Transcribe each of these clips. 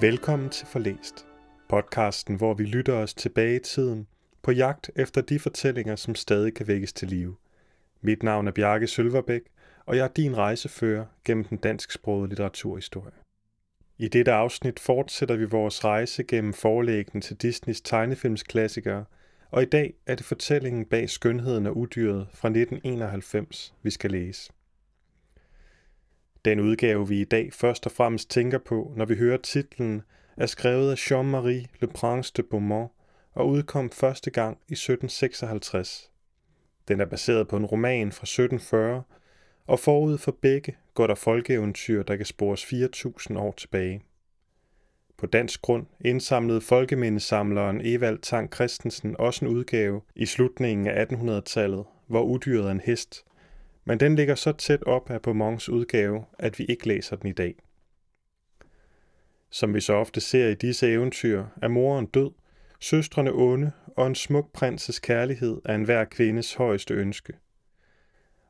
Velkommen til Forlæst, podcasten, hvor vi lytter os tilbage i tiden på jagt efter de fortællinger, som stadig kan vækkes til live. Mit navn er Bjarke Sølverbæk, og jeg er din rejsefører gennem den dansksprogede litteraturhistorie. I dette afsnit fortsætter vi vores rejse gennem forlæggen til Disneys tegnefilmsklassikere, og i dag er det fortællingen bag Skønheden og Udyret fra 1991, vi skal læse. Den udgave, vi i dag først og fremmest tænker på, når vi hører titlen, er skrevet af Jean-Marie Le Prince de Beaumont og udkom første gang i 1756. Den er baseret på en roman fra 1740, og forud for begge går der folkeeventyr, der kan spores 4.000 år tilbage. På dansk grund indsamlede folkemindesamleren Evald Tang Christensen også en udgave i slutningen af 1800-tallet, hvor udyret er en hest, men den ligger så tæt op af Beaumonts udgave, at vi ikke læser den i dag. Som vi så ofte ser i disse eventyr, er moren død, søstrene onde, og en smuk prinses kærlighed er enhver kvindes højeste ønske.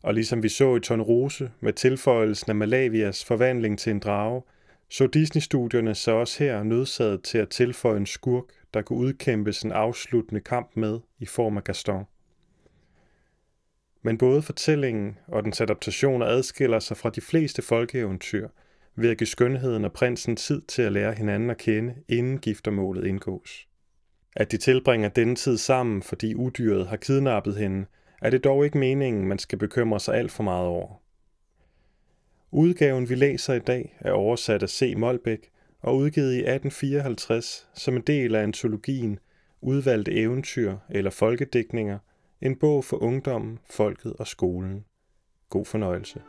Og ligesom vi så i Rose med tilføjelsen af Malavias forvandling til en drage, så Disney-studierne så også her nødsaget til at tilføje en skurk, der kunne udkæmpe sin afsluttende kamp med i form af Gaston. Men både fortællingen og dens adaptationer adskiller sig fra de fleste folkeeventyr ved at give skønheden og prinsen tid til at lære hinanden at kende, inden giftermålet indgås. At de tilbringer denne tid sammen, fordi udyret har kidnappet hende, er det dog ikke meningen, man skal bekymre sig alt for meget over. Udgaven, vi læser i dag, er oversat af C. Molbæk og udgivet i 1854 som en del af antologien Udvalgte eventyr eller folkedækninger, en bog for ungdommen, folket og skolen. God fornøjelse.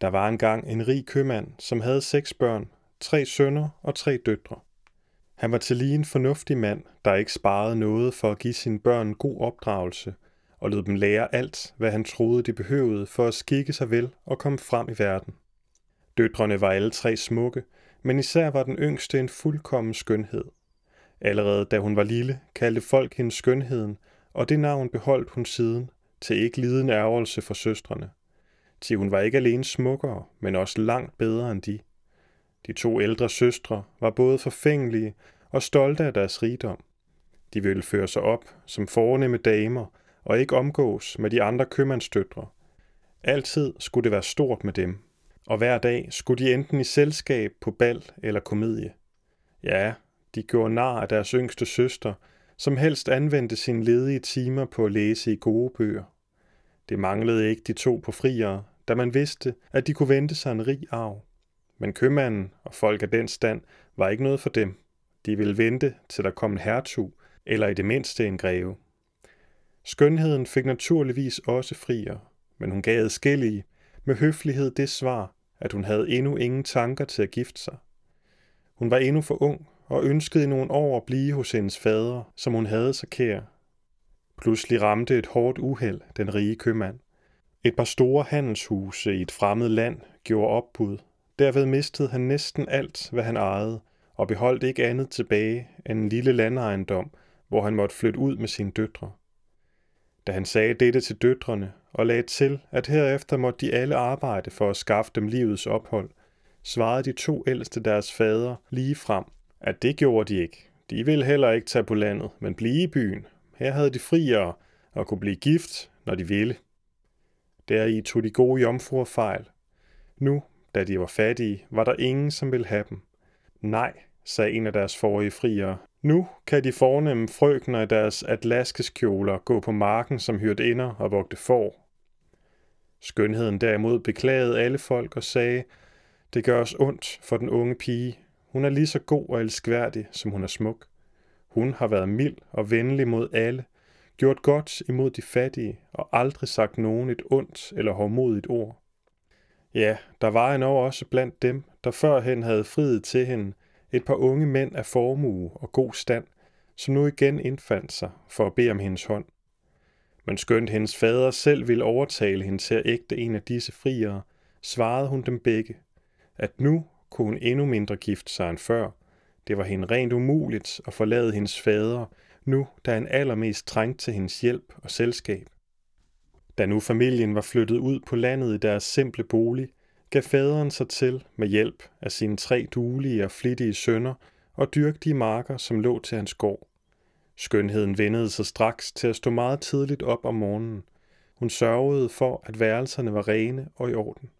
Der var engang en rig købmand, som havde seks børn, tre sønner og tre døtre. Han var til lige en fornuftig mand, der ikke sparede noget for at give sine børn god opdragelse, og lod dem lære alt, hvad han troede, de behøvede for at skikke sig vel og komme frem i verden. Døtrene var alle tre smukke, men især var den yngste en fuldkommen skønhed. Allerede da hun var lille, kaldte folk hende skønheden, og det navn beholdt hun siden, til ikke liden ærgelse for søstrene til hun var ikke alene smukkere, men også langt bedre end de. De to ældre søstre var både forfængelige og stolte af deres rigdom. De ville føre sig op som fornemme damer og ikke omgås med de andre købmandsdøtre. Altid skulle det være stort med dem, og hver dag skulle de enten i selskab på bal eller komedie. Ja, de gjorde nar af deres yngste søster, som helst anvendte sine ledige timer på at læse i gode bøger. Det manglede ikke de to på friere, da man vidste, at de kunne vente sig en rig arv. Men købmanden og folk af den stand var ikke noget for dem. De ville vente, til der kom en hertug, eller i det mindste en greve. Skønheden fik naturligvis også frier, men hun gav adskillige med høflighed det svar, at hun havde endnu ingen tanker til at gifte sig. Hun var endnu for ung og ønskede i nogle år at blive hos hendes fader, som hun havde så kær. Pludselig ramte et hårdt uheld den rige købmand. Et par store handelshuse i et fremmed land gjorde opbud. Derved mistede han næsten alt, hvad han ejede, og beholdt ikke andet tilbage end en lille landejendom, hvor han måtte flytte ud med sine døtre. Da han sagde dette til døtrene og lagde til, at herefter måtte de alle arbejde for at skaffe dem livets ophold, svarede de to ældste deres fader lige frem, at det gjorde de ikke. De ville heller ikke tage på landet, men blive i byen. Her havde de fri og kunne blive gift, når de ville. Deri tog de gode jomfruer fejl. Nu, da de var fattige, var der ingen, som ville have dem. Nej, sagde en af deres forrige friere. Nu kan de fornemme frøkner i deres atlaskeskjoler gå på marken som inder og vogte får. Skønheden derimod beklagede alle folk og sagde, det gør os ondt for den unge pige. Hun er lige så god og elskværdig, som hun er smuk. Hun har været mild og venlig mod alle, gjort godt imod de fattige og aldrig sagt nogen et ondt eller hårdmodigt ord. Ja, der var endnu også blandt dem, der førhen havde friet til hende, et par unge mænd af formue og god stand, som nu igen indfandt sig for at bede om hendes hånd. Men skønt hendes fader selv ville overtale hende til at ægte en af disse friere, svarede hun dem begge, at nu kunne hun endnu mindre gifte sig end før. Det var hende rent umuligt at forlade hendes fader, nu da han allermest trængte til hendes hjælp og selskab. Da nu familien var flyttet ud på landet i deres simple bolig, gav faderen sig til med hjælp af sine tre duelige og flittige sønner og dyrke de marker, som lå til hans gård. Skønheden vendede sig straks til at stå meget tidligt op om morgenen. Hun sørgede for, at værelserne var rene og i orden.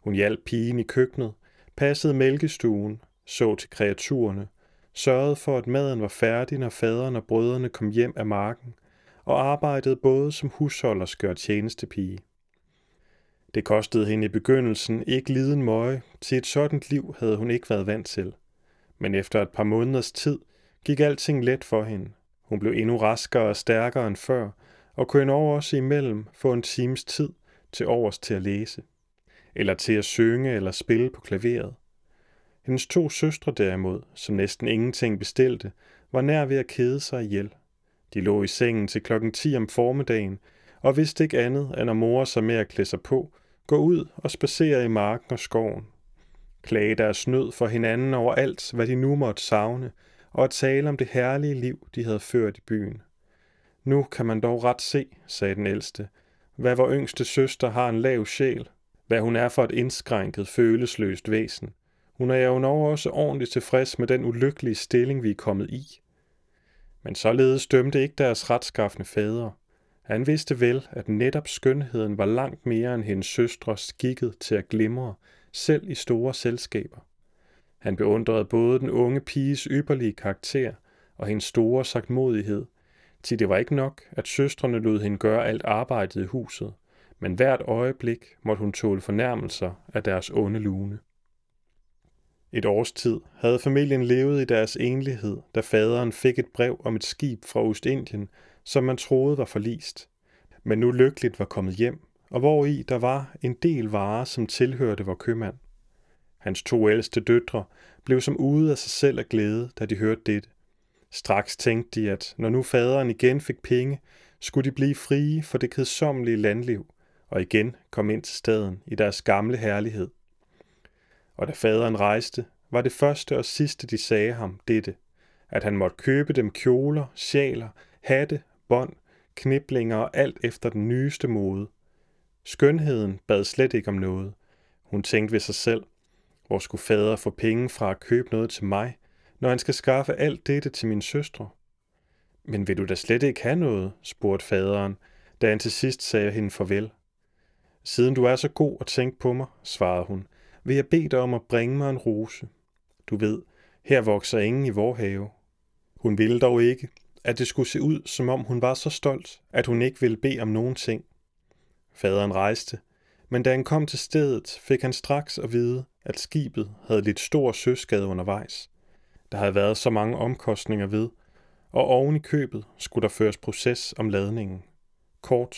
Hun hjalp pigen i køkkenet, passede mælkestuen, så til kreaturerne, sørgede for, at maden var færdig, når faderen og brødrene kom hjem af marken, og arbejdede både som husholderske og tjenestepige. Det kostede hende i begyndelsen ikke liden møje, til et sådan liv havde hun ikke været vant til. Men efter et par måneders tid gik alting let for hende. Hun blev endnu raskere og stærkere end før, og kunne endnu også imellem få en times tid til overs til at læse, eller til at synge eller spille på klaveret. Hendes to søstre derimod, som næsten ingenting bestilte, var nær ved at kede sig ihjel. De lå i sengen til klokken 10 om formiddagen, og vidste ikke andet end at more sig med at klæde sig på, gå ud og spacere i marken og skoven. Klage deres nød for hinanden over alt, hvad de nu måtte savne, og at tale om det herlige liv, de havde ført i byen. Nu kan man dog ret se, sagde den ældste, hvad vor yngste søster har en lav sjæl, hvad hun er for et indskrænket, følesløst væsen. Hun er jo nok også ordentligt tilfreds med den ulykkelige stilling, vi er kommet i. Men således dømte ikke deres retskaffende fædre. Han vidste vel, at netop skønheden var langt mere end hendes søstre skikket til at glimre, selv i store selskaber. Han beundrede både den unge piges ypperlige karakter og hendes store sagtmodighed, til det var ikke nok, at søstrene lod hende gøre alt arbejdet i huset, men hvert øjeblik måtte hun tåle fornærmelser af deres onde lune. Et års tid havde familien levet i deres enlighed, da faderen fik et brev om et skib fra Ostindien, som man troede var forlist, men nu lykkeligt var kommet hjem, og hvor i der var en del varer, som tilhørte vor købmand. Hans to ældste døtre blev som ude af sig selv af glæde, da de hørte dette. Straks tænkte de, at når nu faderen igen fik penge, skulle de blive frie for det kedsommelige landliv, og igen komme ind til staden i deres gamle herlighed. Og da faderen rejste, var det første og sidste, de sagde ham, dette, at han måtte købe dem kjoler, sjaler, hatte, bånd, kniblinger og alt efter den nyeste mode. Skønheden bad slet ikke om noget. Hun tænkte ved sig selv, hvor skulle fader få penge fra at købe noget til mig, når han skal skaffe alt dette til min søstre? Men vil du da slet ikke have noget? spurgte faderen, da han til sidst sagde hende farvel. Siden du er så god at tænke på mig, svarede hun, vil jeg bede dig om at bringe mig en rose. Du ved, her vokser ingen i vor have. Hun ville dog ikke, at det skulle se ud, som om hun var så stolt, at hun ikke ville bede om nogen ting. Faderen rejste, men da han kom til stedet, fik han straks at vide, at skibet havde lidt stor søskade undervejs. Der havde været så mange omkostninger ved, og oven i købet skulle der føres proces om ladningen. Kort,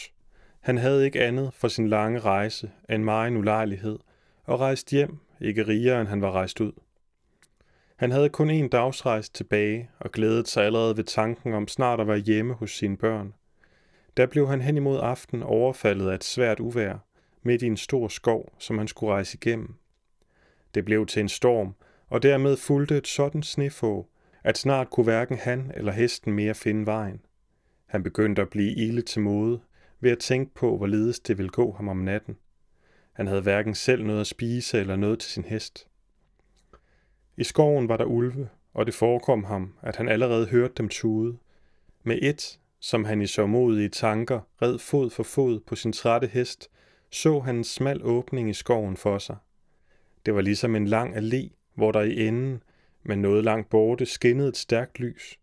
han havde ikke andet for sin lange rejse end meget ulejlighed, og rejst hjem, ikke rigere end han var rejst ud. Han havde kun en dagsrejse tilbage og glædede sig allerede ved tanken om snart at være hjemme hos sine børn. Der blev han hen imod aften overfaldet af et svært uvær, midt i en stor skov, som han skulle rejse igennem. Det blev til en storm, og dermed fulgte et sådan snefå, at snart kunne hverken han eller hesten mere finde vejen. Han begyndte at blive ilde til mode ved at tænke på, hvorledes det ville gå ham om natten. Han havde hverken selv noget at spise eller noget til sin hest. I skoven var der ulve, og det forekom ham, at han allerede hørte dem tude. Med et, som han i sørmodige tanker red fod for fod på sin trætte hest, så han en smal åbning i skoven for sig. Det var ligesom en lang allé, hvor der i enden, men noget langt borte, skinnede et stærkt lys.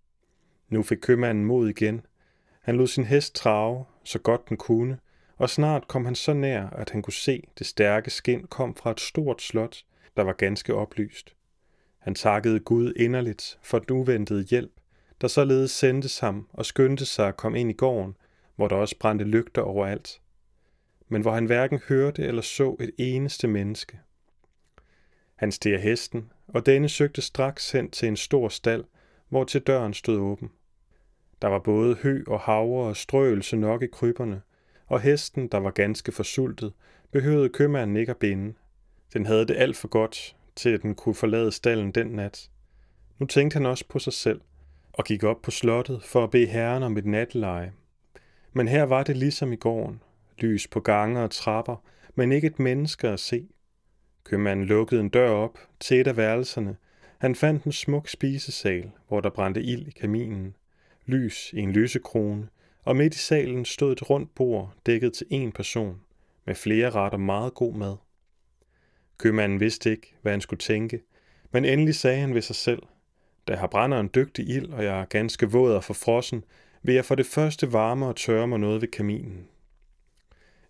Nu fik købmanden mod igen. Han lod sin hest trave, så godt den kunne, og snart kom han så nær, at han kunne se, det stærke skin kom fra et stort slot, der var ganske oplyst. Han takkede Gud inderligt for den uventede hjælp, der således sendtes ham og skyndte sig at komme ind i gården, hvor der også brændte lygter overalt. Men hvor han hverken hørte eller så et eneste menneske. Han steg hesten, og denne søgte straks hen til en stor stald, hvor til døren stod åben. Der var både hø og havre og strøelse nok i kryberne, og hesten, der var ganske forsultet, behøvede købmanden ikke at binde. Den havde det alt for godt, til at den kunne forlade stallen den nat. Nu tænkte han også på sig selv, og gik op på slottet for at bede herren om et natleje. Men her var det ligesom i gården. Lys på gange og trapper, men ikke et menneske at se. Købmanden lukkede en dør op til et af værelserne. Han fandt en smuk spisesal, hvor der brændte ild i kaminen. Lys i en lysekrone, og midt i salen stod et rundt bord dækket til én person, med flere retter meget god mad. Købmanden vidste ikke, hvad han skulle tænke, men endelig sagde han ved sig selv, da jeg har brænder en dygtig ild, og jeg er ganske våd og forfrossen, vil jeg for det første varme og tørre mig noget ved kaminen.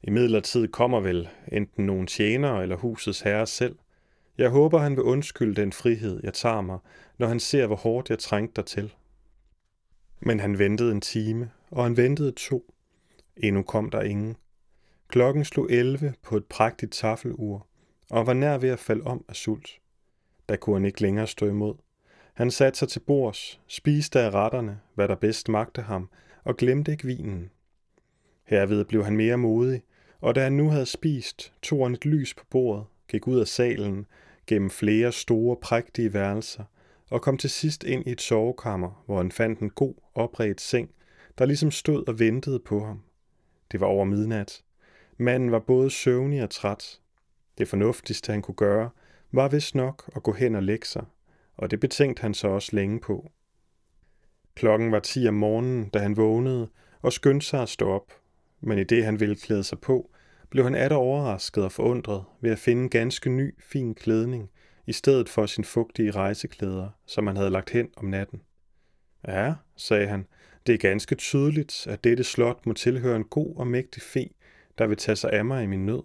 I midlertid kommer vel enten nogen tjener eller husets herre selv. Jeg håber, han vil undskylde den frihed, jeg tager mig, når han ser, hvor hårdt jeg trængte dig til. Men han ventede en time, og han ventede to. Endnu kom der ingen. Klokken slog 11 på et prægtigt taffelur, og var nær ved at falde om af sult. Da kunne han ikke længere stå imod. Han satte sig til bords, spiste af retterne, hvad der bedst magte ham, og glemte ikke vinen. Herved blev han mere modig, og da han nu havde spist, tog han et lys på bordet, gik ud af salen, gennem flere store, prægtige værelser, og kom til sidst ind i et sovekammer, hvor han fandt en god, opredt seng, der ligesom stod og ventede på ham. Det var over midnat. Manden var både søvnig og træt. Det fornuftigste, han kunne gøre, var vist nok at gå hen og lægge sig, og det betænkte han så også længe på. Klokken var 10 om morgenen, da han vågnede og skyndte sig at stå op, men i det han ville klæde sig på, blev han atter overrasket og forundret ved at finde ganske ny, fin klædning, i stedet for sin fugtige rejseklæder, som han havde lagt hen om natten. Ja, sagde han, det er ganske tydeligt, at dette slot må tilhøre en god og mægtig fe, der vil tage sig af mig i min nød.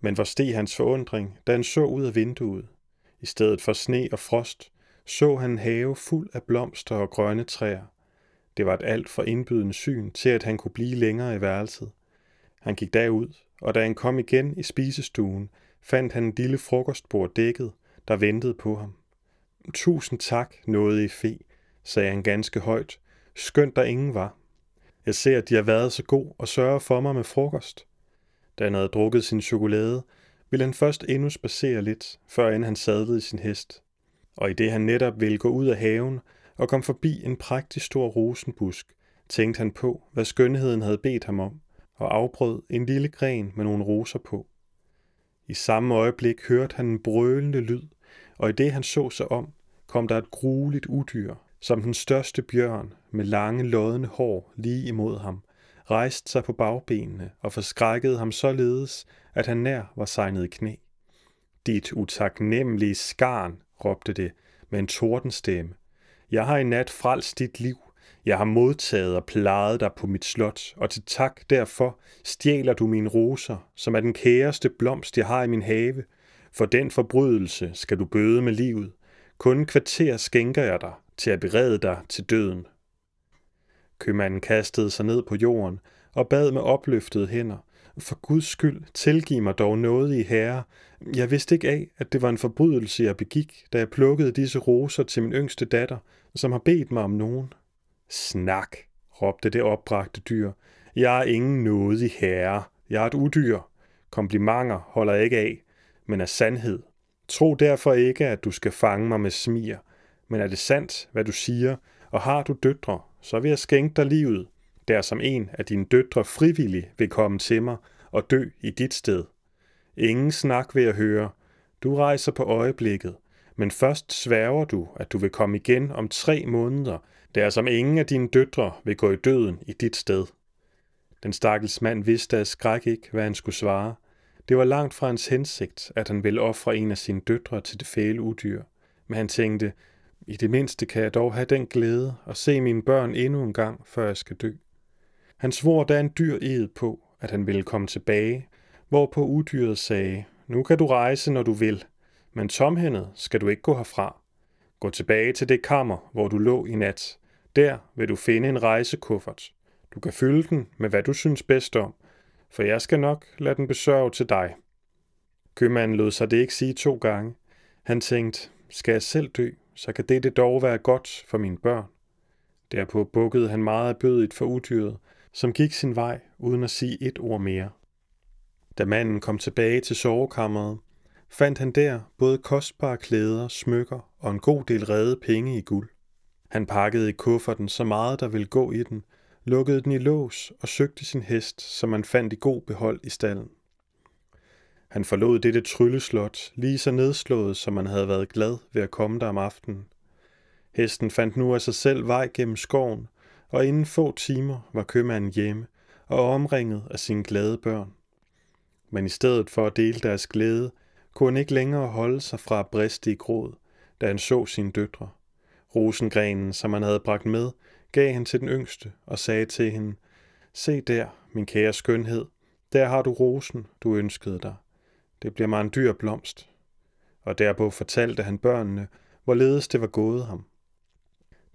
Men hvor steg hans forundring, da han så ud af vinduet. I stedet for sne og frost, så han en have fuld af blomster og grønne træer. Det var et alt for indbydende syn til, at han kunne blive længere i værelset. Han gik derud, og da han kom igen i spisestuen, fandt han en lille frokostbord dækket, der ventede på ham. Tusind tak, nåede i fe, sagde han ganske højt. Skønt der ingen var. Jeg ser, at de har været så god og sørger for mig med frokost. Da han havde drukket sin chokolade, ville han først endnu spacere lidt, før end han sadlede sin hest. Og i det han netop ville gå ud af haven og kom forbi en prægtig stor rosenbusk, tænkte han på, hvad skønheden havde bedt ham om, og afbrød en lille gren med nogle roser på. I samme øjeblik hørte han en brølende lyd, og i det han så sig om, kom der et grueligt udyr, som den største bjørn med lange loddende hår lige imod ham, rejste sig på bagbenene og forskrækkede ham således, at han nær var sejnet i knæ. Dit utaknemmelige skarn, råbte det med en tordenstemme. Jeg har i nat frelst dit liv. Jeg har modtaget og plejet dig på mit slot, og til tak derfor stjæler du mine roser, som er den kæreste blomst, jeg har i min have. For den forbrydelse skal du bøde med livet. Kun kvarter skænker jeg dig til at berede dig til døden. Købmanden kastede sig ned på jorden og bad med opløftede hænder. For Guds skyld, tilgiv mig dog noget i herre. Jeg vidste ikke af, at det var en forbrydelse, jeg begik, da jeg plukkede disse roser til min yngste datter, som har bedt mig om nogen. Snak, råbte det opbragte dyr. Jeg er ingen nådig herre. Jeg er et udyr. Komplimenter holder jeg ikke af, men af sandhed. Tro derfor ikke, at du skal fange mig med smier. Men er det sandt, hvad du siger, og har du døtre, så vil jeg skænke dig livet, der som en af dine døtre frivillig vil komme til mig og dø i dit sted. Ingen snak vil jeg høre. Du rejser på øjeblikket, men først sværger du, at du vil komme igen om tre måneder, der som ingen af dine døtre vil gå i døden i dit sted. Den stakkels mand vidste af skræk ikke, hvad han skulle svare. Det var langt fra hans hensigt, at han ville ofre en af sine døtre til det fæle udyr. Men han tænkte, i det mindste kan jeg dog have den glæde at se mine børn endnu en gang, før jeg skal dø. Han svor da en dyr ed på, at han ville komme tilbage, hvorpå udyret sagde, nu kan du rejse, når du vil, men tomhændet skal du ikke gå herfra. Gå tilbage til det kammer, hvor du lå i nat. Der vil du finde en rejsekuffert. Du kan fylde den med, hvad du synes bedst om, for jeg skal nok lade den besørge til dig. Købmanden lod sig det ikke sige to gange. Han tænkte, skal jeg selv dø, så kan dette dog være godt for mine børn. Derpå bukkede han meget bødigt for udyret, som gik sin vej uden at sige et ord mere. Da manden kom tilbage til sovekammeret, fandt han der både kostbare klæder, smykker og en god del rede penge i guld. Han pakkede i kufferten så meget, der ville gå i den, lukkede den i lås og søgte sin hest, som han fandt i god behold i stallen. Han forlod dette trylleslot lige så nedslået, som man havde været glad ved at komme der om aftenen. Hesten fandt nu af sig selv vej gennem skoven, og inden få timer var købmanden hjemme og omringet af sine glade børn. Men i stedet for at dele deres glæde, kunne han ikke længere holde sig fra at briste i gråd, da han så sine døtre. Rosengrenen, som han havde bragt med, gav han til den yngste og sagde til hende, Se der, min kære skønhed, der har du rosen, du ønskede dig. Det bliver mig en dyr blomst. Og derpå fortalte han børnene, hvorledes det var gået ham.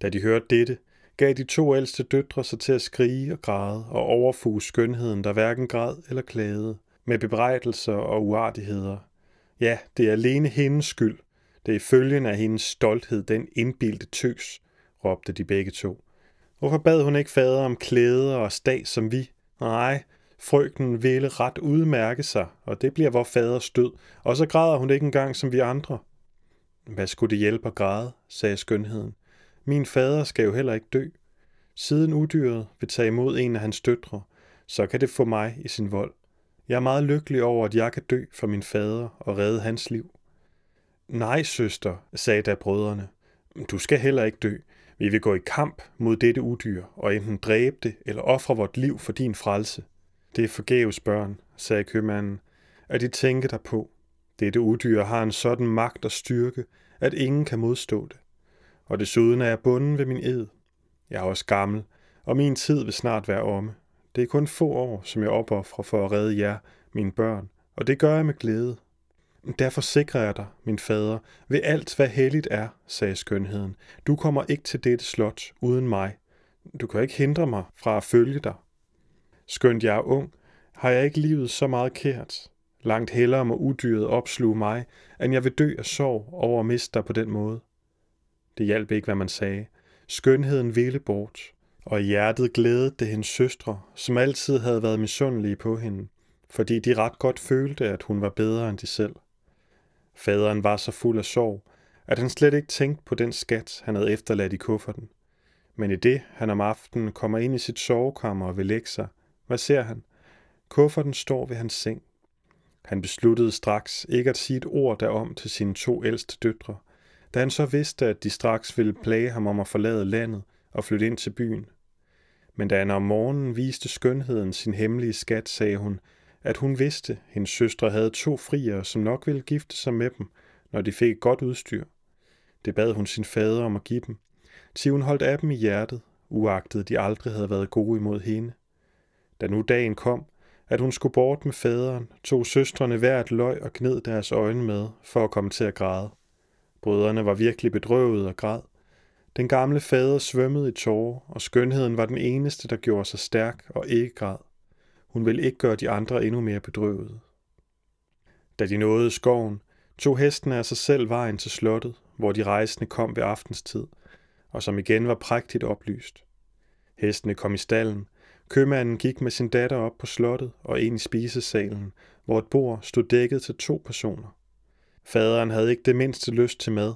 Da de hørte dette, gav de to ældste døtre sig til at skrige og græde og overfuge skønheden, der hverken græd eller klagede, med bebrejdelser og uartigheder. Ja, det er alene hendes skyld. Det er følgen af hendes stolthed, den indbildte tøs, råbte de begge to. Hvorfor bad hun ikke fader om klæder og stag som vi? Nej, frøken ville ret udmærke sig, og det bliver vor faders død, og så græder hun ikke engang som vi andre. Hvad skulle det hjælpe at græde, sagde skønheden. Min fader skal jo heller ikke dø. Siden udyret vil tage imod en af hans døtre, så kan det få mig i sin vold. Jeg er meget lykkelig over, at jeg kan dø for min fader og redde hans liv. Nej, søster, sagde da brødrene. Du skal heller ikke dø. Vi vil gå i kamp mod dette udyr og enten dræbe det eller ofre vort liv for din frelse. Det er forgæves børn, sagde købmanden, at de tænke dig på. Dette udyr har en sådan magt og styrke, at ingen kan modstå det. Og desuden er jeg bunden ved min ed. Jeg er også gammel, og min tid vil snart være omme. Det er kun få år, som jeg opoffrer for at redde jer, mine børn, og det gør jeg med glæde. Derfor sikrer jeg dig, min fader, ved alt, hvad helligt er, sagde skønheden. Du kommer ikke til dette slot uden mig. Du kan ikke hindre mig fra at følge dig. Skønt jeg er ung, har jeg ikke livet så meget kært. Langt hellere må udyret opsluge mig, end jeg vil dø af sorg over at miste dig på den måde. Det hjalp ikke, hvad man sagde. Skønheden ville bort, og i hjertet glædede det hendes søstre, som altid havde været misundelige på hende, fordi de ret godt følte, at hun var bedre end de selv. Faderen var så fuld af sorg, at han slet ikke tænkte på den skat, han havde efterladt i kufferten. Men i det, han om aftenen kommer ind i sit sovekammer og vil lægge sig, hvad ser han? Kufferten står ved hans seng. Han besluttede straks ikke at sige et ord derom til sine to ældste døtre, da han så vidste, at de straks ville plage ham om at forlade landet og flytte ind til byen. Men da han om morgenen viste skønheden sin hemmelige skat, sagde hun, at hun vidste, at hendes søstre havde to friere, som nok ville gifte sig med dem, når de fik et godt udstyr. Det bad hun sin fader om at give dem, til hun holdt af dem i hjertet, uagtet de aldrig havde været gode imod hende. Da nu dagen kom, at hun skulle bort med faderen, tog søstrene hvert løg og gned deres øjne med, for at komme til at græde. Brødrene var virkelig bedrøvet og græd. Den gamle fader svømmede i tårer, og skønheden var den eneste, der gjorde sig stærk og ikke græd. Hun ville ikke gøre de andre endnu mere bedrøvede. Da de nåede skoven, tog hestene af sig selv vejen til slottet, hvor de rejsende kom ved aftenstid, og som igen var prægtigt oplyst. Hestene kom i stallen, købmanden gik med sin datter op på slottet og ind i spisesalen, hvor et bord stod dækket til to personer. Faderen havde ikke det mindste lyst til mad,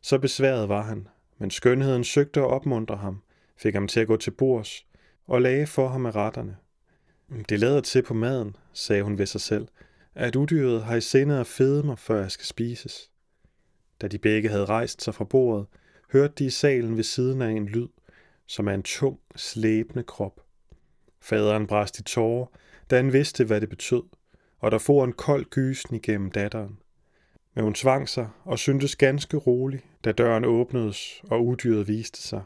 så besværet var han, men skønheden søgte at opmuntre ham, fik ham til at gå til bords og lagde for ham af retterne. Mm, det lader til på maden, sagde hun ved sig selv, at udyret har i sindet at fede mig, før jeg skal spises. Da de begge havde rejst sig fra bordet, hørte de i salen ved siden af en lyd, som er en tung, slæbende krop. Faderen brast i tårer, da han vidste, hvad det betød, og der for en kold gysen igennem datteren. Men hun tvang sig og syntes ganske rolig, da døren åbnedes og udyret viste sig.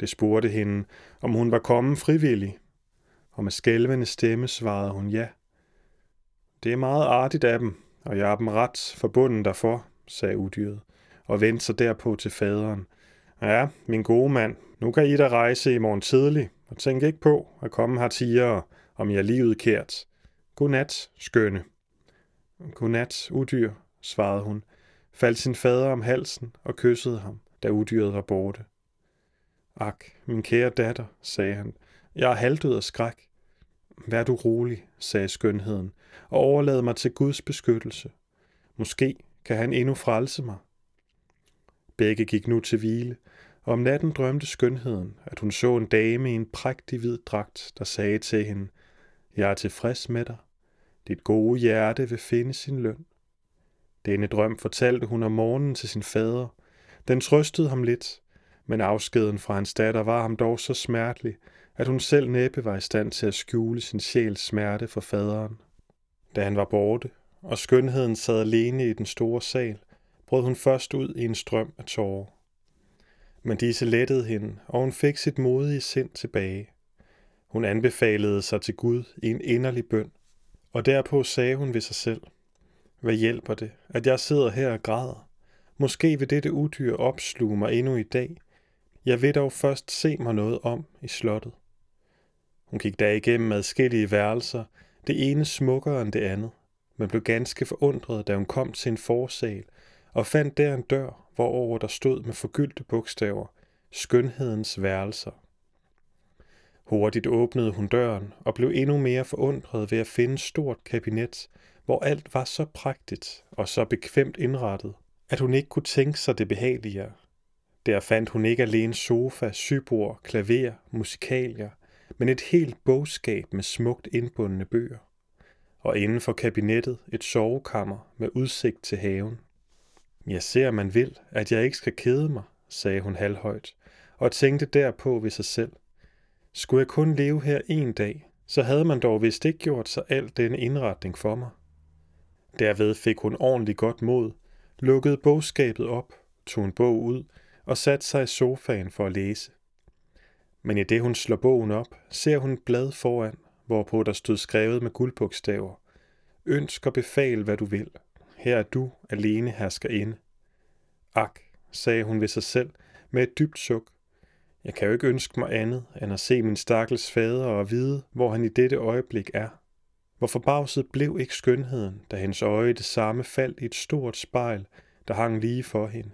Det spurgte hende, om hun var kommet frivillig, og med skælvende stemme svarede hun ja. Det er meget artigt af dem, og jeg er dem ret forbundet derfor, sagde udyret, og vendte sig derpå til faderen. Ja, min gode mand, nu kan I da rejse i morgen tidlig, og tænk ikke på at komme her tiger, om jeg er livet kært. Godnat, skønne. Godnat, udyr, svarede hun, faldt sin fader om halsen og kyssede ham, da udyret var borte. Ak, min kære datter, sagde han, jeg er halvdød af skræk. Vær du rolig, sagde skønheden, og overlad mig til Guds beskyttelse. Måske kan han endnu frelse mig. Begge gik nu til hvile, og om natten drømte skønheden, at hun så en dame i en prægtig hvid dragt, der sagde til hende, Jeg er tilfreds med dig. Dit gode hjerte vil finde sin løn. Denne drøm fortalte hun om morgenen til sin fader. Den trøstede ham lidt, men afskeden fra hans datter var ham dog så smertelig, at hun selv næppe var i stand til at skjule sin sjæls smerte for faderen. Da han var borte, og skønheden sad alene i den store sal, brød hun først ud i en strøm af tårer. Men disse lettede hende, og hun fik sit modige sind tilbage. Hun anbefalede sig til Gud i en inderlig bøn, og derpå sagde hun ved sig selv, hvad hjælper det, at jeg sidder her og græder? Måske vil dette udyr opsluge mig endnu i dag. Jeg vil dog først se mig noget om i slottet. Hun gik da igennem adskillige værelser, det ene smukkere end det andet, men blev ganske forundret, da hun kom til en forsal og fandt der en dør, hvorover der stod med forgyldte bogstaver, skønhedens værelser. Hurtigt åbnede hun døren og blev endnu mere forundret ved at finde et stort kabinet, hvor alt var så prægtigt og så bekvemt indrettet, at hun ikke kunne tænke sig det behageligere. Der fandt hun ikke alene sofa, sybord, klaver, musikalier, men et helt bogskab med smukt indbundne bøger. Og inden for kabinettet et sovekammer med udsigt til haven. Jeg ser, man vil, at jeg ikke skal kede mig, sagde hun halvhøjt, og tænkte derpå ved sig selv. Skulle jeg kun leve her en dag, så havde man dog vist ikke gjort sig al denne indretning for mig. Derved fik hun ordentligt godt mod, lukkede bogskabet op, tog en bog ud og satte sig i sofaen for at læse. Men i det hun slår bogen op, ser hun et blad foran, hvorpå der stod skrevet med guldbogstaver. Ønsk og befal, hvad du vil. Her er du alene hersker inde. Ak, sagde hun ved sig selv med et dybt suk. Jeg kan jo ikke ønske mig andet, end at se min stakkels fader og vide, hvor han i dette øjeblik er. Hvor forbavset blev ikke skønheden, da hendes øje det samme faldt i et stort spejl, der hang lige for hende.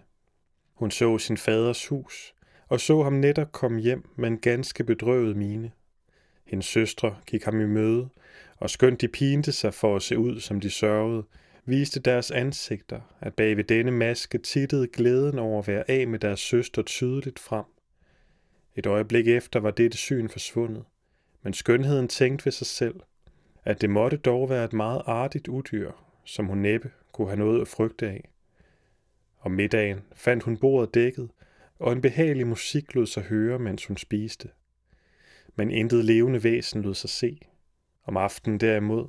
Hun så sin faders hus, og så ham netop komme hjem med en ganske bedrøvet mine. Hendes søstre gik ham i møde, og skønt de pinte sig for at se ud, som de sørgede, viste deres ansigter, at bag ved denne maske tittede glæden over at være af med deres søster tydeligt frem. Et øjeblik efter var dette syn forsvundet, men skønheden tænkte ved sig selv, at det måtte dog være et meget artigt udyr, som hun næppe kunne have noget at frygte af. Om middagen fandt hun bordet dækket, og en behagelig musik lod sig høre, mens hun spiste. Men intet levende væsen lod sig se. Om aftenen derimod,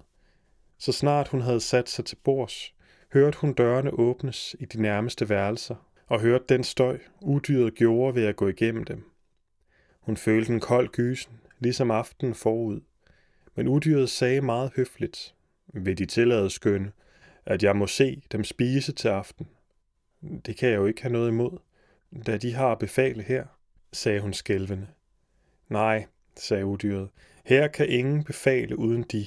så snart hun havde sat sig til bords, hørte hun dørene åbnes i de nærmeste værelser, og hørte den støj, udyret gjorde ved at gå igennem dem. Hun følte en kold gysen, ligesom aftenen forud, men udyret sagde meget høfligt, vil de tillade skønne, at jeg må se dem spise til aften. Det kan jeg jo ikke have noget imod, da de har befale her, sagde hun skælvende. Nej, sagde udyret, her kan ingen befale uden de.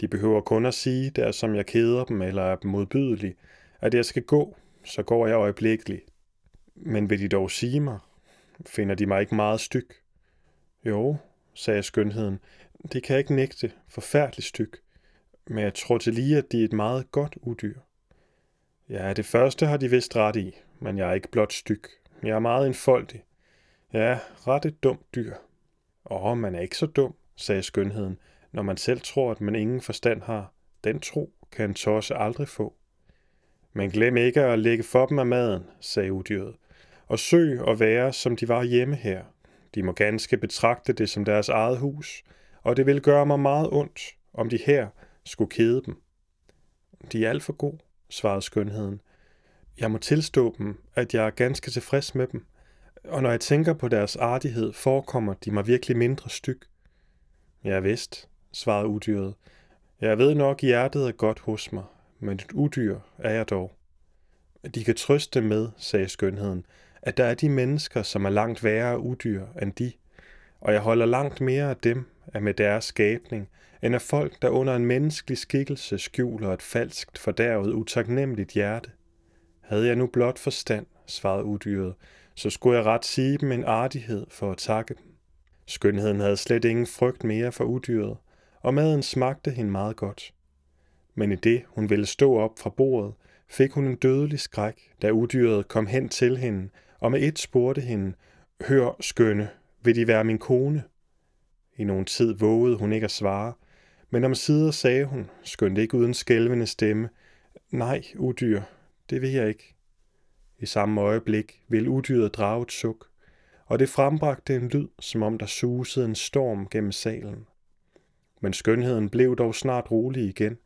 De behøver kun at sige, der som jeg keder dem eller er modbydelig, at jeg skal gå, så går jeg øjeblikkeligt. Men vil de dog sige mig? Finder de mig ikke meget styk? Jo, sagde skønheden, det kan jeg ikke nægte. Forfærdeligt styk. Men jeg tror til lige, at de er et meget godt udyr. Ja, det første har de vist ret i, men jeg er ikke blot styk. Jeg er meget enfoldig. Ja, ret et dumt dyr. Åh, man er ikke så dum, sagde skønheden, når man selv tror, at man ingen forstand har. Den tro kan en tosse aldrig få. Men glem ikke at lægge for dem af maden, sagde udyret, og søg at være, som de var hjemme her. De må ganske betragte det som deres eget hus, og det vil gøre mig meget ondt, om de her skulle kede dem. De er alt for god, svarede skønheden. Jeg må tilstå dem, at jeg er ganske tilfreds med dem, og når jeg tænker på deres artighed, forekommer de mig virkelig mindre styg. Ja vist, svarede udyret. Jeg ved nok, hjertet er godt hos mig, men et udyr er jeg dog. De kan trøste med, sagde skønheden, at der er de mennesker, som er langt værre udyr end de, og jeg holder langt mere af dem, af med deres skabning, end af folk, der under en menneskelig skikkelse skjuler et falskt, fordærvet, utaknemmeligt hjerte. Havde jeg nu blot forstand, svarede udyret, så skulle jeg ret sige dem en artighed for at takke dem. Skønheden havde slet ingen frygt mere for udyret, og maden smagte hende meget godt. Men i det, hun ville stå op fra bordet, fik hun en dødelig skræk, da udyret kom hen til hende, og med et spurgte hende, Hør, skønne, vil de være min kone? I nogen tid vågede hun ikke at svare, men om sider sagde hun, skønt ikke uden skælvende stemme, Nej, udyr, det vil jeg ikke. I samme øjeblik ville udyret drage et suk, og det frembragte en lyd, som om der susede en storm gennem salen. Men skønheden blev dog snart rolig igen,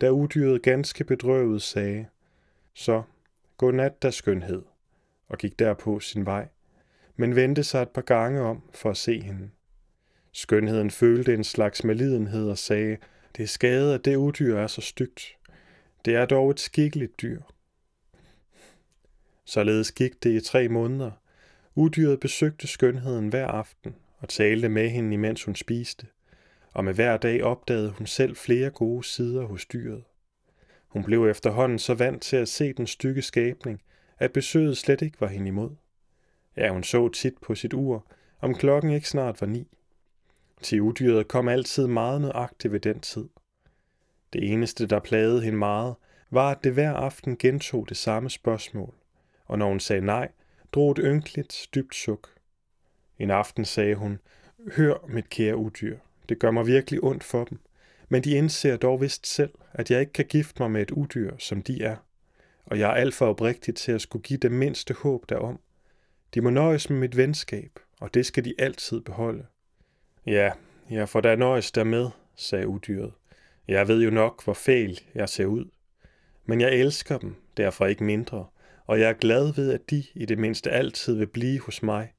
da udyret ganske bedrøvet sagde, Så, godnat da skønhed, og gik derpå sin vej, men vendte sig et par gange om for at se hende. Skønheden følte en slags malidenhed og sagde, det er skade, at det udyr er så stygt. Det er dog et skikkeligt dyr. Således gik det i tre måneder. Udyret besøgte skønheden hver aften og talte med hende, imens hun spiste. Og med hver dag opdagede hun selv flere gode sider hos dyret. Hun blev efterhånden så vant til at se den stykke skabning, at besøget slet ikke var hende imod. Ja, hun så tit på sit ur, om klokken ikke snart var ni. Til udyret kom altid meget nøjagtigt ved den tid. Det eneste, der plagede hende meget, var, at det hver aften gentog det samme spørgsmål, og når hun sagde nej, drog et ynkeligt, dybt suk. En aften sagde hun, Hør, mit kære udyr, det gør mig virkelig ondt for dem, men de indser dog vist selv, at jeg ikke kan gifte mig med et udyr, som de er, og jeg er alt for oprigtig til at skulle give dem mindste håb derom. De må nøjes med mit venskab, og det skal de altid beholde. Ja, jeg får da nøjes dermed, sagde udyret. Jeg ved jo nok, hvor fæl jeg ser ud. Men jeg elsker dem, derfor ikke mindre, og jeg er glad ved, at de i det mindste altid vil blive hos mig.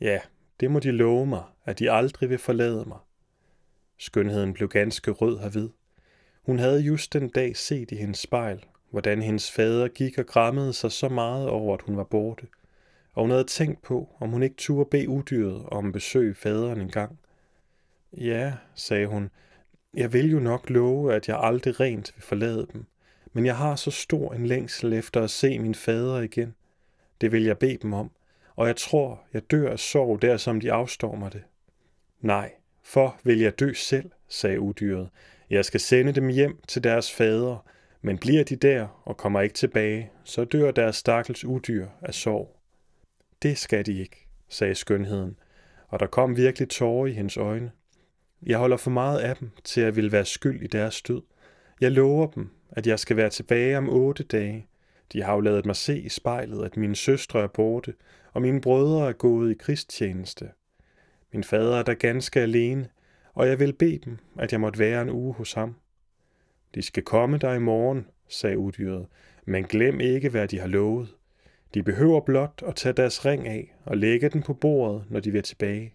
Ja, det må de love mig, at de aldrig vil forlade mig. Skønheden blev ganske rød herved. Hun havde just den dag set i hendes spejl, hvordan hendes fader gik og grammede sig så meget over, at hun var borte, og hun havde tænkt på, om hun ikke turde bede udyret om besøg faderen en gang. Ja, sagde hun, jeg vil jo nok love, at jeg aldrig rent vil forlade dem, men jeg har så stor en længsel efter at se min fader igen. Det vil jeg bede dem om, og jeg tror, jeg dør af sorg der, som de afstår mig det. Nej, for vil jeg dø selv, sagde udyret. Jeg skal sende dem hjem til deres fader, men bliver de der og kommer ikke tilbage, så dør deres stakkels udyr af sorg. Det skal de ikke, sagde skønheden, og der kom virkelig tårer i hendes øjne. Jeg holder for meget af dem, til at vil være skyld i deres død. Jeg lover dem, at jeg skal være tilbage om otte dage. De har jo lavet mig se i spejlet, at mine søstre er borte, og mine brødre er gået i krigstjeneste. Min fader er der ganske alene, og jeg vil bede dem, at jeg måtte være en uge hos ham. De skal komme der i morgen, sagde udyret, men glem ikke, hvad de har lovet. De behøver blot at tage deres ring af og lægge den på bordet, når de vil tilbage.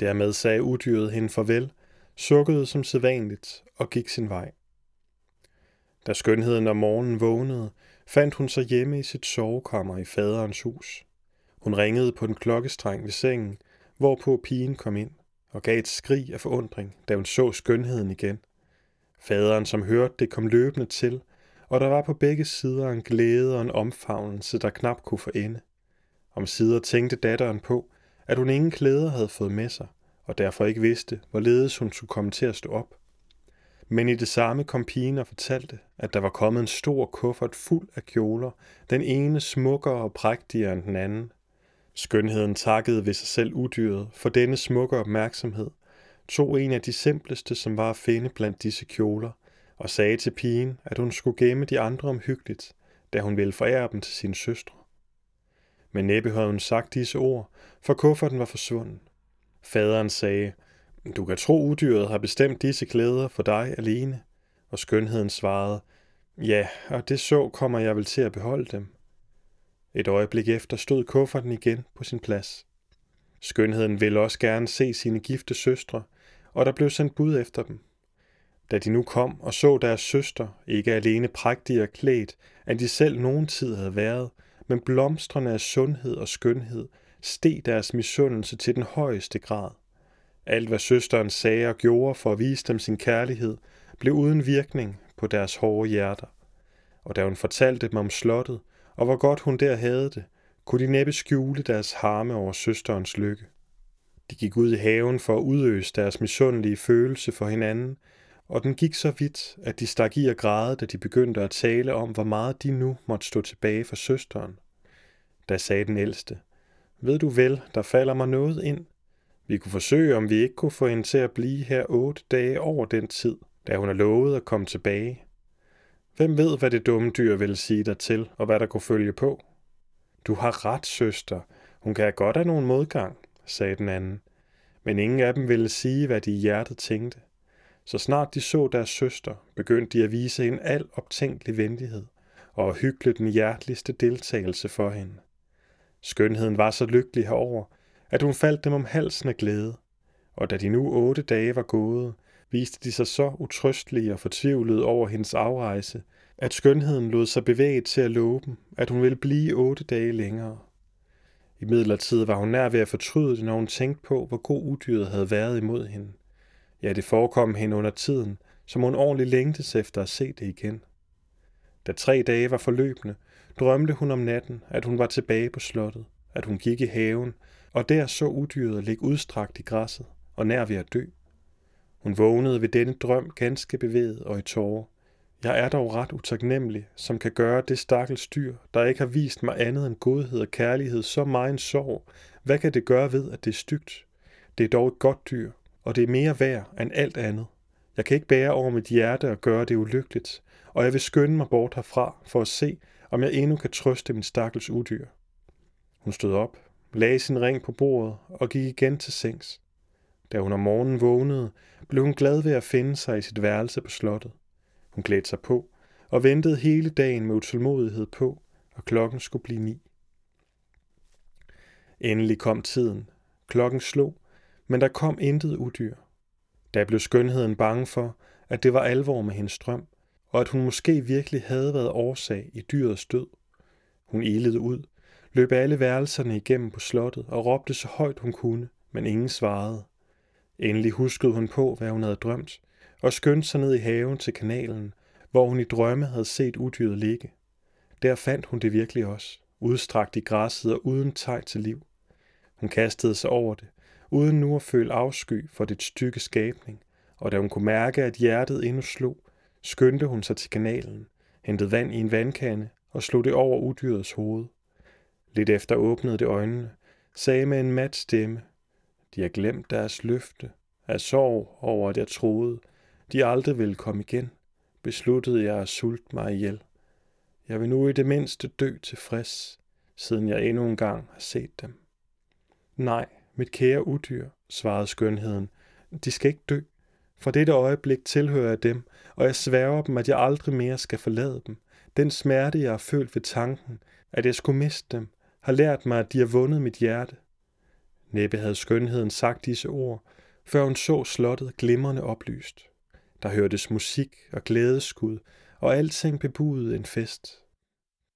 Dermed sagde udyret hende farvel, sukkede som sædvanligt og gik sin vej. Da skønheden om morgenen vågnede, fandt hun sig hjemme i sit sovekammer i faderens hus. Hun ringede på den klokkestreng ved sengen, hvorpå pigen kom ind og gav et skrig af forundring, da hun så skønheden igen. Faderen, som hørte det, kom løbende til, og der var på begge sider en glæde og en omfavnelse, der knap kunne forende. Om sider tænkte datteren på, at hun ingen klæder havde fået med sig, og derfor ikke vidste, hvorledes hun skulle komme til at stå op. Men i det samme kom pigen og fortalte, at der var kommet en stor kuffert fuld af kjoler, den ene smukkere og prægtigere end den anden. Skønheden takkede ved sig selv udyret for denne smukke opmærksomhed, tog en af de simpleste, som var at finde blandt disse kjoler, og sagde til pigen, at hun skulle gemme de andre omhyggeligt, da hun ville forære dem til sine søstre. Men næppe havde hun sagt disse ord, for kufferten var forsvundet. Faderen sagde, du kan tro, udyret har bestemt disse klæder for dig alene. Og skønheden svarede, ja, og det så kommer jeg vel til at beholde dem. Et øjeblik efter stod kufferten igen på sin plads. Skønheden ville også gerne se sine gifte søstre, og der blev sendt bud efter dem. Da de nu kom og så deres søster, ikke alene prægtigere klædt, end de selv nogen tid havde været, men blomstrende af sundhed og skønhed, steg deres misundelse til den højeste grad. Alt hvad søsteren sagde og gjorde for at vise dem sin kærlighed, blev uden virkning på deres hårde hjerter. Og da hun fortalte dem om slottet, og hvor godt hun der havde det, kunne de næppe skjule deres harme over søsterens lykke. De gik ud i haven for at udøse deres misundelige følelse for hinanden, og den gik så vidt, at de stak i at græde, da de begyndte at tale om, hvor meget de nu måtte stå tilbage for søsteren. Da sagde den ældste, ved du vel, der falder mig noget ind. Vi kunne forsøge, om vi ikke kunne få hende til at blive her otte dage over den tid, da hun har lovet at komme tilbage. Hvem ved, hvad det dumme dyr vil sige dig til, og hvad der kunne følge på? Du har ret, søster. Hun kan godt af nogen modgang, sagde den anden. Men ingen af dem ville sige, hvad de i hjertet tænkte. Så snart de så deres søster, begyndte de at vise en al optænkelig venlighed og at hygge den hjerteligste deltagelse for hende. Skønheden var så lykkelig herover, at hun faldt dem om halsen af glæde, og da de nu otte dage var gået, viste de sig så utrøstelige og fortvivlede over hendes afrejse, at skønheden lod sig bevæge til at love dem, at hun ville blive otte dage længere. I midlertid var hun nær ved at fortryde det, når hun tænkte på, hvor god udyret havde været imod hende. Ja, det forekom hende under tiden, som hun ordentligt længtes efter at se det igen. Da tre dage var forløbende, drømte hun om natten, at hun var tilbage på slottet, at hun gik i haven, og der så udyret ligge udstrakt i græsset og nær ved at dø. Hun vågnede ved denne drøm ganske bevæget og i tårer. Jeg er dog ret utaknemmelig, som kan gøre det stakkels dyr, der ikke har vist mig andet end godhed og kærlighed, så meget en sorg. Hvad kan det gøre ved, at det er stygt? Det er dog et godt dyr, og det er mere værd end alt andet. Jeg kan ikke bære over mit hjerte og gøre det ulykkeligt, og jeg vil skynde mig bort herfra for at se, om jeg endnu kan trøste min stakkels udyr. Hun stod op, lagde sin ring på bordet og gik igen til sengs. Da hun om morgenen vågnede, blev hun glad ved at finde sig i sit værelse på slottet. Hun klædte sig på og ventede hele dagen med utålmodighed på, at klokken skulle blive ni. Endelig kom tiden. Klokken slog, men der kom intet udyr. Da blev skønheden bange for, at det var alvor med hendes drøm, og at hun måske virkelig havde været årsag i dyrets død. Hun ilede ud, løb alle værelserne igennem på slottet og råbte så højt hun kunne, men ingen svarede. Endelig huskede hun på, hvad hun havde drømt, og skyndte sig ned i haven til kanalen, hvor hun i drømme havde set udyret ligge. Der fandt hun det virkelig også, udstrakt i græsset og uden tegn til liv. Hun kastede sig over det, uden nu at føle afsky for det stykke skabning, og da hun kunne mærke, at hjertet endnu slog, skyndte hun sig til kanalen, hentede vand i en vandkande og slog det over udyrets hoved. Lidt efter åbnede det øjnene, sagde med en mat stemme, de har glemt deres løfte, af sorg over, at jeg troede, de aldrig ville komme igen, besluttede jeg at sulte mig ihjel. Jeg vil nu i det mindste dø tilfreds, siden jeg endnu en gang har set dem. Nej, mit kære udyr, svarede skønheden, de skal ikke dø. For dette øjeblik tilhører jeg dem, og jeg sværger dem, at jeg aldrig mere skal forlade dem. Den smerte, jeg har følt ved tanken, at jeg skulle miste dem, har lært mig, at de har vundet mit hjerte. Næppe havde skønheden sagt disse ord, før hun så slottet glimrende oplyst. Der hørtes musik og glædeskud, og alting bebudede en fest.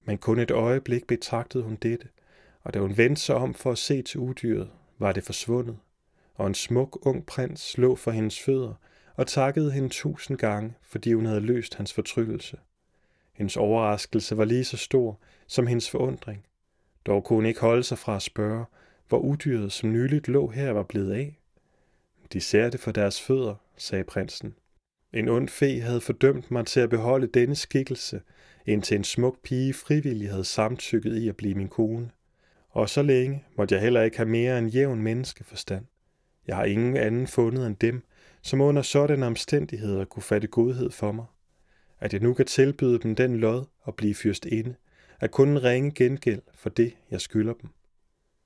Men kun et øjeblik betragtede hun dette, og da hun vendte sig om for at se til udyret, var det forsvundet, og en smuk ung prins lå for hendes fødder og takkede hende tusind gange, fordi hun havde løst hans fortryllelse. Hendes overraskelse var lige så stor som hendes forundring. Dog kunne hun ikke holde sig fra at spørge, hvor udyret, som nyligt lå her, var blevet af. De ser det for deres fødder, sagde prinsen. En ond fe havde fordømt mig til at beholde denne skikkelse, indtil en smuk pige frivillig havde samtykket i at blive min kone. Og så længe måtte jeg heller ikke have mere end jævn menneskeforstand. Jeg har ingen anden fundet end dem, som under sådanne omstændigheder kunne fatte godhed for mig. At jeg nu kan tilbyde dem den lod og blive fyrst inde, er kun en ringe gengæld for det, jeg skylder dem.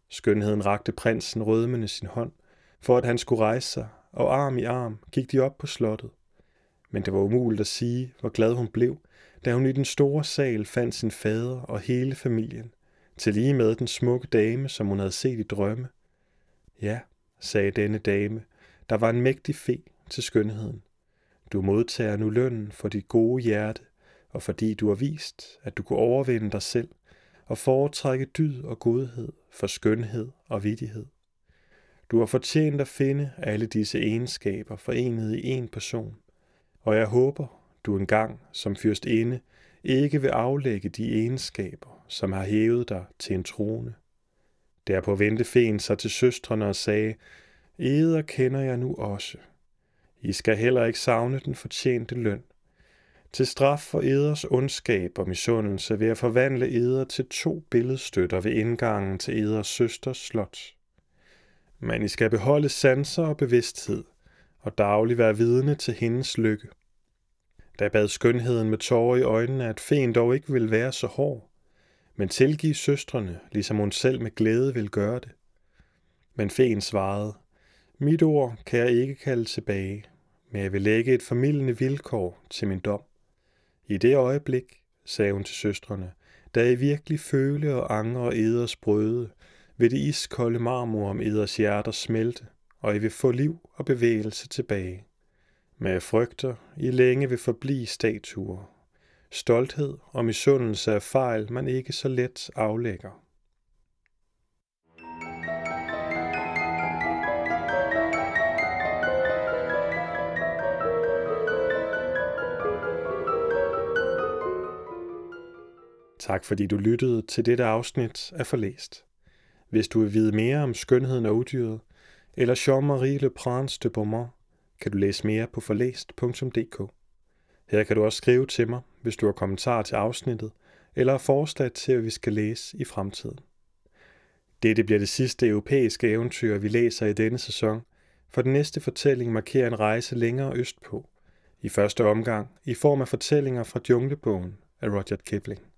Skønheden rakte prinsen rødmende sin hånd, for at han skulle rejse sig, og arm i arm gik de op på slottet. Men det var umuligt at sige, hvor glad hun blev, da hun i den store sal fandt sin fader og hele familien, til lige med den smukke dame, som hun havde set i drømme. Ja, sagde denne dame, der var en mægtig fe til skønheden. Du modtager nu lønnen for dit gode hjerte, og fordi du har vist, at du kunne overvinde dig selv og foretrække dyd og godhed for skønhed og vidighed. Du har fortjent at finde alle disse egenskaber forenet i en person, og jeg håber, du engang som fyrstinde ikke vil aflægge de egenskaber som har hævet dig til en trone. Derpå vendte fen sig til søstrene og sagde, Eder kender jeg nu også. I skal heller ikke savne den fortjente løn. Til straf for eders ondskab og misundelse vil jeg forvandle eder til to billedstøtter ved indgangen til eders søsters slot. Men I skal beholde sanser og bevidsthed, og daglig være vidne til hendes lykke. Da bad skønheden med tårer i øjnene, at fen dog ikke vil være så hård, men tilgive søstrene, ligesom hun selv med glæde vil gøre det. Men fen svarede, mit ord kan jeg ikke kalde tilbage, men jeg vil lægge et formidlende vilkår til min dom. I det øjeblik, sagde hun til søstrene, da I virkelig føle og angre eders brøde, vil det iskolde marmor om eders hjerter smelte, og I vil få liv og bevægelse tilbage. Men jeg frygter, I længe vil forblive statuer. Stolthed og misundelse er fejl, man ikke så let aflægger. Tak fordi du lyttede til dette afsnit af Forlæst. Hvis du vil vide mere om skønheden og udyret, eller Jean-Marie Le Prince de Beaumont, kan du læse mere på forlæst.dk. Her kan du også skrive til mig, hvis du har kommentarer til afsnittet, eller har forslag til, hvad vi skal læse i fremtiden. Dette bliver det sidste europæiske eventyr, vi læser i denne sæson, for den næste fortælling markerer en rejse længere østpå, i første omgang i form af fortællinger fra Junglebogen af Roger Kipling.